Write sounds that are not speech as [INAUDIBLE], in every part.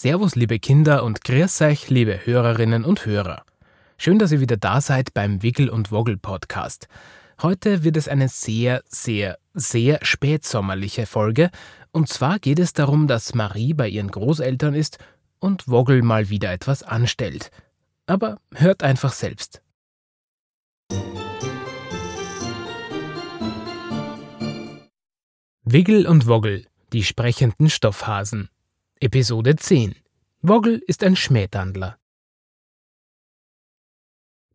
Servus, liebe Kinder und grüß euch, liebe Hörerinnen und Hörer. Schön, dass ihr wieder da seid beim Wiggle und Woggle Podcast. Heute wird es eine sehr, sehr, sehr spätsommerliche Folge. Und zwar geht es darum, dass Marie bei ihren Großeltern ist und Woggle mal wieder etwas anstellt. Aber hört einfach selbst. Wiggle und Woggle, die sprechenden Stoffhasen. Episode 10 Woggle ist ein Schmähtandler.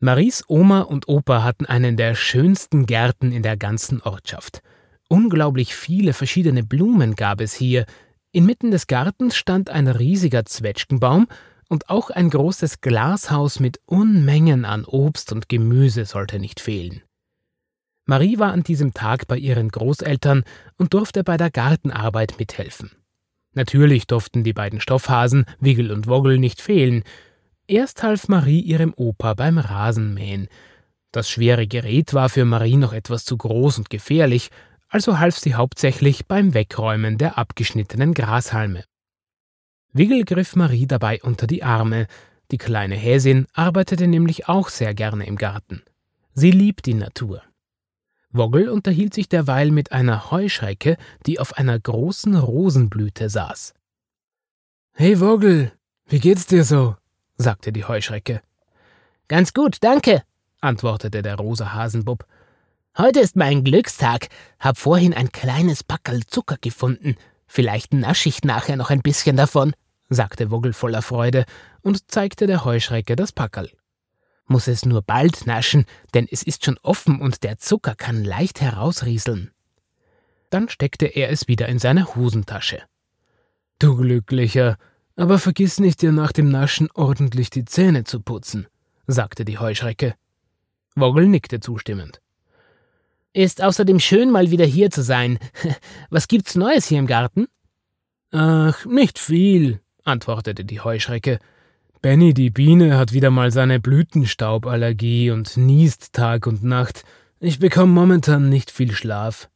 Maries Oma und Opa hatten einen der schönsten Gärten in der ganzen Ortschaft. Unglaublich viele verschiedene Blumen gab es hier. Inmitten des Gartens stand ein riesiger Zwetschgenbaum und auch ein großes Glashaus mit Unmengen an Obst und Gemüse sollte nicht fehlen. Marie war an diesem Tag bei ihren Großeltern und durfte bei der Gartenarbeit mithelfen. Natürlich durften die beiden Stoffhasen, Wiggle und Woggle, nicht fehlen. Erst half Marie ihrem Opa beim Rasenmähen. Das schwere Gerät war für Marie noch etwas zu groß und gefährlich, also half sie hauptsächlich beim Wegräumen der abgeschnittenen Grashalme. Wiggle griff Marie dabei unter die Arme. Die kleine Häsin arbeitete nämlich auch sehr gerne im Garten. Sie liebt die Natur. Woggle unterhielt sich derweil mit einer Heuschrecke, die auf einer großen Rosenblüte saß. Hey Woggle, wie geht's dir so? sagte die Heuschrecke. Ganz gut, danke, antwortete der rosa Hasenbub. Heute ist mein Glückstag, hab vorhin ein kleines Packerl Zucker gefunden. Vielleicht nasche ich nachher noch ein bisschen davon, sagte Woggle voller Freude und zeigte der Heuschrecke das Packerl muss es nur bald naschen, denn es ist schon offen und der Zucker kann leicht herausrieseln. Dann steckte er es wieder in seine Hosentasche. Du Glücklicher, aber vergiss nicht, dir nach dem Naschen ordentlich die Zähne zu putzen, sagte die Heuschrecke. Woggle nickte zustimmend. Ist außerdem schön, mal wieder hier zu sein. [LAUGHS] Was gibt's Neues hier im Garten? Ach, nicht viel, antwortete die Heuschrecke Benny die Biene hat wieder mal seine Blütenstauballergie und niest Tag und Nacht. Ich bekomme momentan nicht viel Schlaf.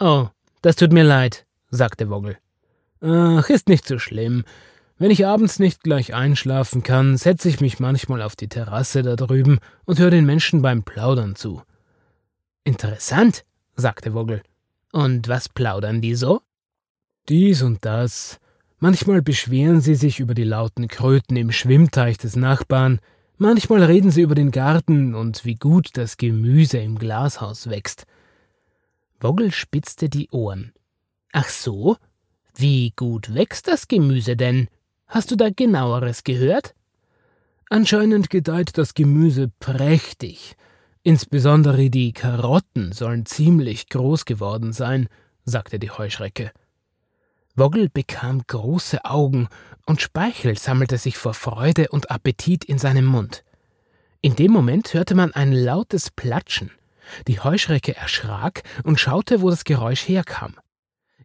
Oh, das tut mir leid, sagte Woggle. Ach, ist nicht so schlimm. Wenn ich abends nicht gleich einschlafen kann, setze ich mich manchmal auf die Terrasse da drüben und höre den Menschen beim Plaudern zu. Interessant, sagte Woggle. Und was plaudern die so? Dies und das. Manchmal beschweren sie sich über die lauten Kröten im Schwimmteich des Nachbarn, manchmal reden sie über den Garten und wie gut das Gemüse im Glashaus wächst. Woggle spitzte die Ohren. Ach so? Wie gut wächst das Gemüse denn? Hast du da genaueres gehört? Anscheinend gedeiht das Gemüse prächtig. Insbesondere die Karotten sollen ziemlich groß geworden sein, sagte die Heuschrecke. Woggle bekam große Augen und Speichel sammelte sich vor Freude und Appetit in seinem Mund. In dem Moment hörte man ein lautes Platschen. Die Heuschrecke erschrak und schaute, wo das Geräusch herkam.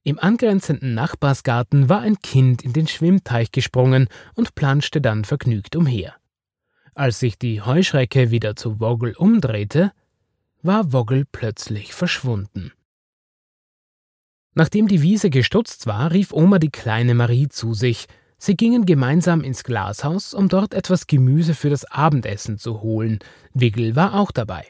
Im angrenzenden Nachbarsgarten war ein Kind in den Schwimmteich gesprungen und planschte dann vergnügt umher. Als sich die Heuschrecke wieder zu Woggle umdrehte, war Woggle plötzlich verschwunden. Nachdem die Wiese gestutzt war, rief Oma die kleine Marie zu sich. Sie gingen gemeinsam ins Glashaus, um dort etwas Gemüse für das Abendessen zu holen. Wiggle war auch dabei.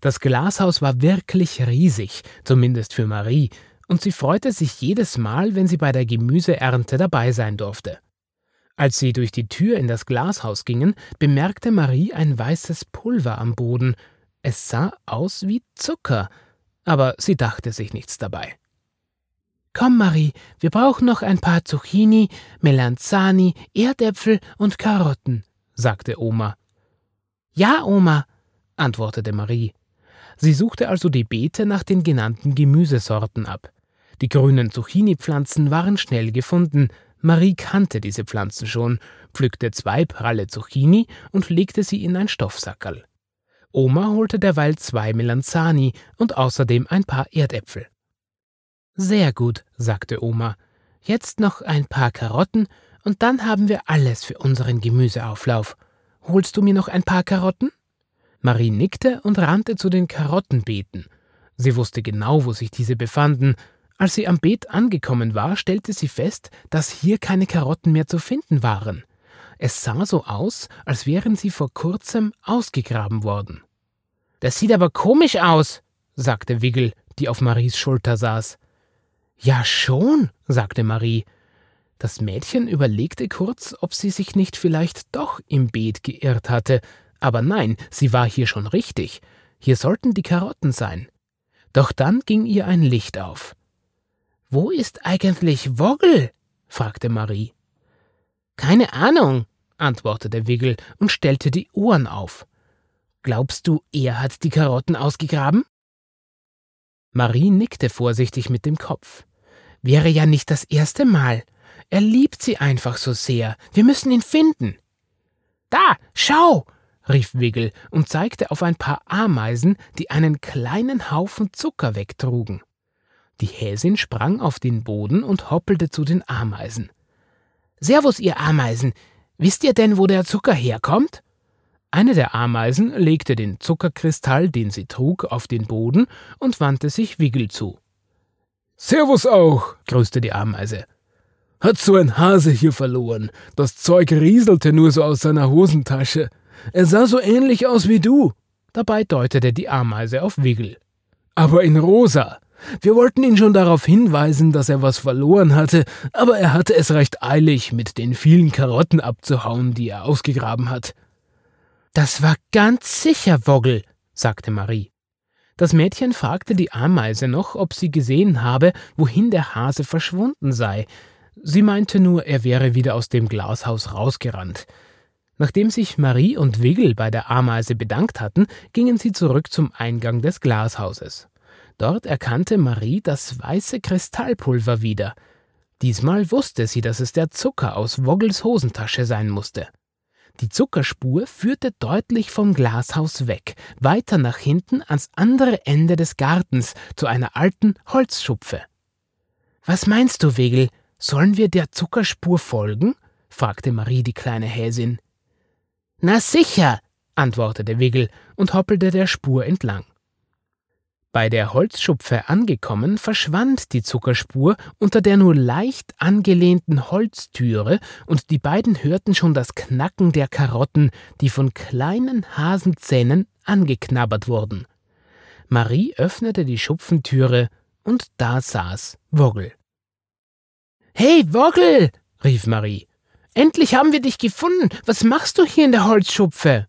Das Glashaus war wirklich riesig, zumindest für Marie, und sie freute sich jedes Mal, wenn sie bei der Gemüseernte dabei sein durfte. Als sie durch die Tür in das Glashaus gingen, bemerkte Marie ein weißes Pulver am Boden. Es sah aus wie Zucker, aber sie dachte sich nichts dabei. Komm, Marie, wir brauchen noch ein paar Zucchini, Melanzani, Erdäpfel und Karotten, sagte Oma. Ja, Oma, antwortete Marie. Sie suchte also die Beete nach den genannten Gemüsesorten ab. Die grünen Zucchini-Pflanzen waren schnell gefunden. Marie kannte diese Pflanzen schon, pflückte zwei pralle Zucchini und legte sie in ein Stoffsackerl. Oma holte derweil zwei Melanzani und außerdem ein paar Erdäpfel. Sehr gut, sagte Oma. Jetzt noch ein paar Karotten und dann haben wir alles für unseren Gemüseauflauf. Holst du mir noch ein paar Karotten? Marie nickte und rannte zu den Karottenbeeten. Sie wusste genau, wo sich diese befanden. Als sie am Beet angekommen war, stellte sie fest, dass hier keine Karotten mehr zu finden waren. Es sah so aus, als wären sie vor kurzem ausgegraben worden. Das sieht aber komisch aus, sagte Wiggle, die auf Maries Schulter saß. Ja schon, sagte Marie. Das Mädchen überlegte kurz, ob sie sich nicht vielleicht doch im Beet geirrt hatte, aber nein, sie war hier schon richtig. Hier sollten die Karotten sein. Doch dann ging ihr ein Licht auf. Wo ist eigentlich Woggle? fragte Marie. Keine Ahnung, antwortete Wiggle und stellte die Ohren auf. Glaubst du, er hat die Karotten ausgegraben? Marie nickte vorsichtig mit dem Kopf. Wäre ja nicht das erste Mal. Er liebt sie einfach so sehr. Wir müssen ihn finden. Da, schau, rief Wiggle und zeigte auf ein paar Ameisen, die einen kleinen Haufen Zucker wegtrugen. Die Häsin sprang auf den Boden und hoppelte zu den Ameisen. Servus, ihr Ameisen. Wisst ihr denn, wo der Zucker herkommt? Eine der Ameisen legte den Zuckerkristall, den sie trug, auf den Boden und wandte sich Wiggle zu. Servus auch, grüßte die Ameise. Hat so ein Hase hier verloren. Das Zeug rieselte nur so aus seiner Hosentasche. Er sah so ähnlich aus wie du. Dabei deutete die Ameise auf Wiggle. Aber in rosa. Wir wollten ihn schon darauf hinweisen, dass er was verloren hatte, aber er hatte es recht eilig, mit den vielen Karotten abzuhauen, die er ausgegraben hat. Das war ganz sicher Woggle, sagte Marie. Das Mädchen fragte die Ameise noch, ob sie gesehen habe, wohin der Hase verschwunden sei. Sie meinte nur, er wäre wieder aus dem Glashaus rausgerannt. Nachdem sich Marie und Wiggle bei der Ameise bedankt hatten, gingen sie zurück zum Eingang des Glashauses. Dort erkannte Marie das weiße Kristallpulver wieder. Diesmal wusste sie, dass es der Zucker aus Woggels Hosentasche sein musste. Die Zuckerspur führte deutlich vom Glashaus weg, weiter nach hinten ans andere Ende des Gartens zu einer alten Holzschupfe. Was meinst du, Wegel? Sollen wir der Zuckerspur folgen? fragte Marie die kleine Häsin. Na sicher, antwortete Wiggle und hoppelte der Spur entlang. Bei der Holzschupfe angekommen, verschwand die Zuckerspur unter der nur leicht angelehnten Holztüre, und die beiden hörten schon das Knacken der Karotten, die von kleinen Hasenzähnen angeknabbert wurden. Marie öffnete die Schupfentüre, und da saß Woggle. Hey, Woggle! rief Marie. Endlich haben wir dich gefunden. Was machst du hier in der Holzschupfe?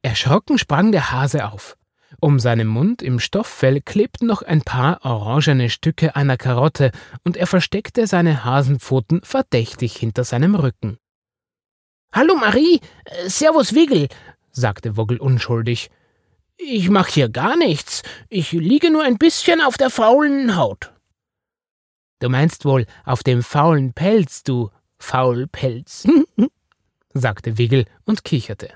Erschrocken sprang der Hase auf. Um seinen Mund im Stofffell klebten noch ein paar orangene Stücke einer Karotte, und er versteckte seine Hasenpfoten verdächtig hinter seinem Rücken. Hallo Marie, Servus Wiggle, sagte Woggel unschuldig. Ich mach hier gar nichts, ich liege nur ein bisschen auf der faulen Haut. Du meinst wohl auf dem faulen Pelz, du Faulpelz, sagte Wiggle und kicherte.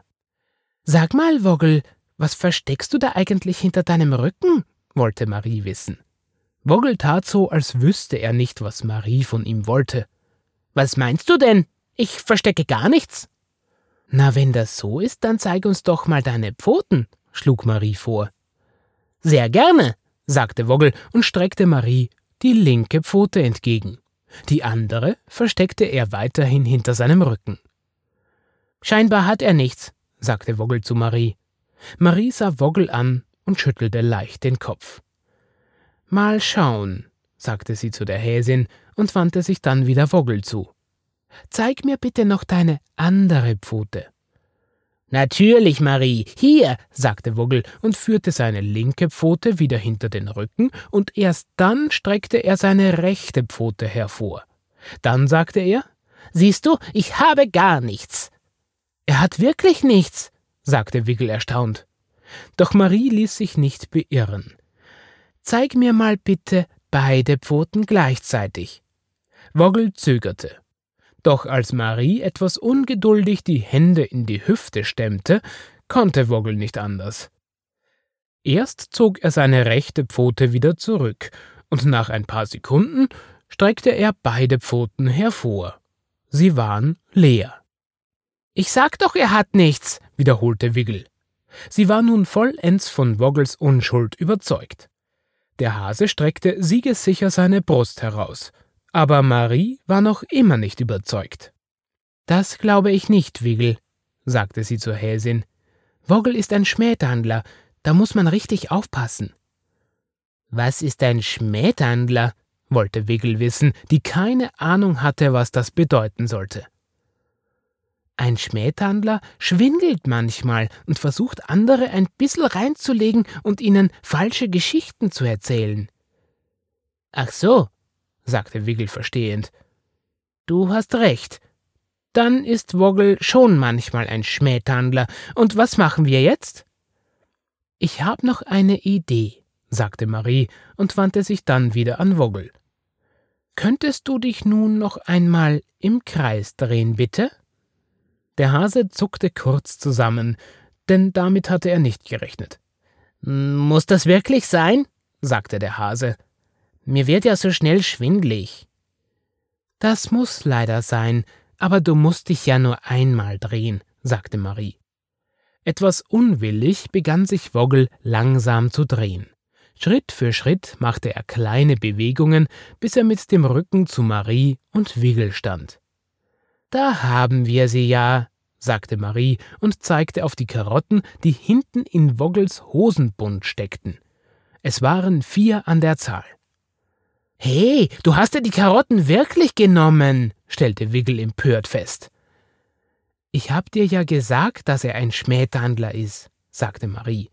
Sag mal, Woggel, was versteckst du da eigentlich hinter deinem Rücken? wollte Marie wissen. Woggle tat so, als wüsste er nicht, was Marie von ihm wollte. Was meinst du denn? Ich verstecke gar nichts. Na, wenn das so ist, dann zeig uns doch mal deine Pfoten, schlug Marie vor. Sehr gerne, sagte Woggle und streckte Marie die linke Pfote entgegen. Die andere versteckte er weiterhin hinter seinem Rücken. Scheinbar hat er nichts, sagte Woggle zu Marie. Marie sah Woggle an und schüttelte leicht den Kopf. Mal schauen, sagte sie zu der Häsin und wandte sich dann wieder Woggle zu. Zeig mir bitte noch deine andere Pfote. Natürlich, Marie, hier, sagte Woggle und führte seine linke Pfote wieder hinter den Rücken, und erst dann streckte er seine rechte Pfote hervor. Dann sagte er Siehst du, ich habe gar nichts. Er hat wirklich nichts, sagte Wiggle erstaunt. Doch Marie ließ sich nicht beirren. Zeig mir mal bitte beide Pfoten gleichzeitig. Woggle zögerte. Doch als Marie etwas ungeduldig die Hände in die Hüfte stemmte, konnte Woggle nicht anders. Erst zog er seine rechte Pfote wieder zurück, und nach ein paar Sekunden streckte er beide Pfoten hervor. Sie waren leer. Ich sag doch, er hat nichts, wiederholte Wiggle. Sie war nun vollends von Woggles Unschuld überzeugt. Der Hase streckte siegessicher seine Brust heraus, aber Marie war noch immer nicht überzeugt. Das glaube ich nicht, Wiggle, sagte sie zur Häsin. Woggle ist ein Schmähdhandler, da muss man richtig aufpassen. Was ist ein Schmähdhandler? wollte Wiggle wissen, die keine Ahnung hatte, was das bedeuten sollte. Ein Schmähdhandler schwindelt manchmal und versucht andere ein bissel reinzulegen und ihnen falsche Geschichten zu erzählen. Ach so, sagte Wiggle verstehend. Du hast recht. Dann ist Woggle schon manchmal ein Schmähdhandler. Und was machen wir jetzt? Ich hab noch eine Idee, sagte Marie und wandte sich dann wieder an Woggle. Könntest du dich nun noch einmal im Kreis drehen, bitte? Der Hase zuckte kurz zusammen, denn damit hatte er nicht gerechnet. Muss das wirklich sein? sagte der Hase. Mir wird ja so schnell schwindlig. Das muss leider sein, aber du musst dich ja nur einmal drehen, sagte Marie. Etwas unwillig begann sich Woggle langsam zu drehen. Schritt für Schritt machte er kleine Bewegungen, bis er mit dem Rücken zu Marie und Wiggle stand. Da haben wir sie ja, sagte Marie und zeigte auf die Karotten, die hinten in Woggels Hosenbund steckten. Es waren vier an der Zahl. Hey, du hast ja die Karotten wirklich genommen, stellte Wiggle empört fest. Ich hab dir ja gesagt, dass er ein Schmähdhandler ist, sagte Marie.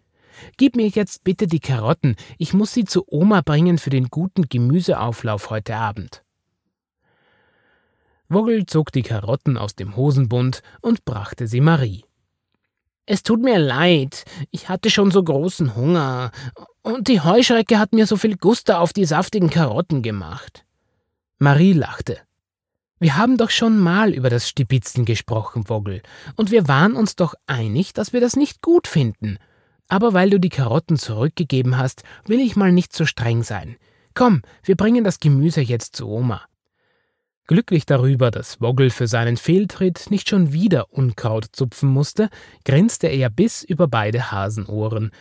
Gib mir jetzt bitte die Karotten, ich muss sie zu Oma bringen für den guten Gemüseauflauf heute Abend. Woggle zog die Karotten aus dem Hosenbund und brachte sie Marie. Es tut mir leid, ich hatte schon so großen Hunger, und die Heuschrecke hat mir so viel Guster auf die saftigen Karotten gemacht. Marie lachte. Wir haben doch schon mal über das Stibitzen gesprochen, Woggle, und wir waren uns doch einig, dass wir das nicht gut finden. Aber weil du die Karotten zurückgegeben hast, will ich mal nicht so streng sein. Komm, wir bringen das Gemüse jetzt zu Oma. Glücklich darüber, dass Woggle für seinen Fehltritt nicht schon wieder Unkraut zupfen musste, grinste er bis über beide Hasenohren.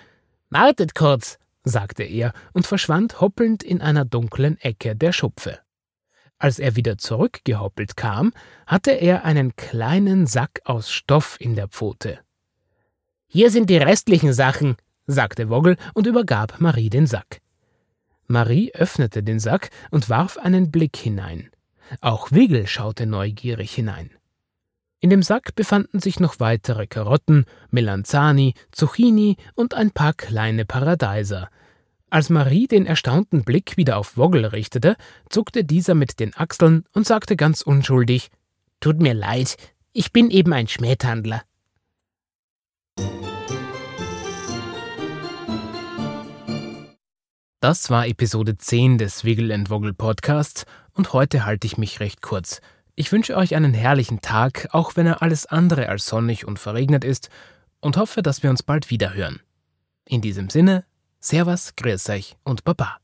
Wartet kurz, sagte er und verschwand hoppelnd in einer dunklen Ecke der Schupfe. Als er wieder zurückgehoppelt kam, hatte er einen kleinen Sack aus Stoff in der Pfote. Hier sind die restlichen Sachen, sagte Woggle und übergab Marie den Sack. Marie öffnete den Sack und warf einen Blick hinein. Auch Wiggle schaute neugierig hinein. In dem Sack befanden sich noch weitere Karotten, Melanzani, Zucchini und ein paar kleine Paradeiser. Als Marie den erstaunten Blick wieder auf Woggle richtete, zuckte dieser mit den Achseln und sagte ganz unschuldig: Tut mir leid, ich bin eben ein Schmähdhandler. Das war Episode 10 des Wiggle and Woggle Podcasts und heute halte ich mich recht kurz. Ich wünsche euch einen herrlichen Tag, auch wenn er alles andere als sonnig und verregnet ist, und hoffe, dass wir uns bald wieder hören. In diesem Sinne, Servus, Grüß euch und Baba.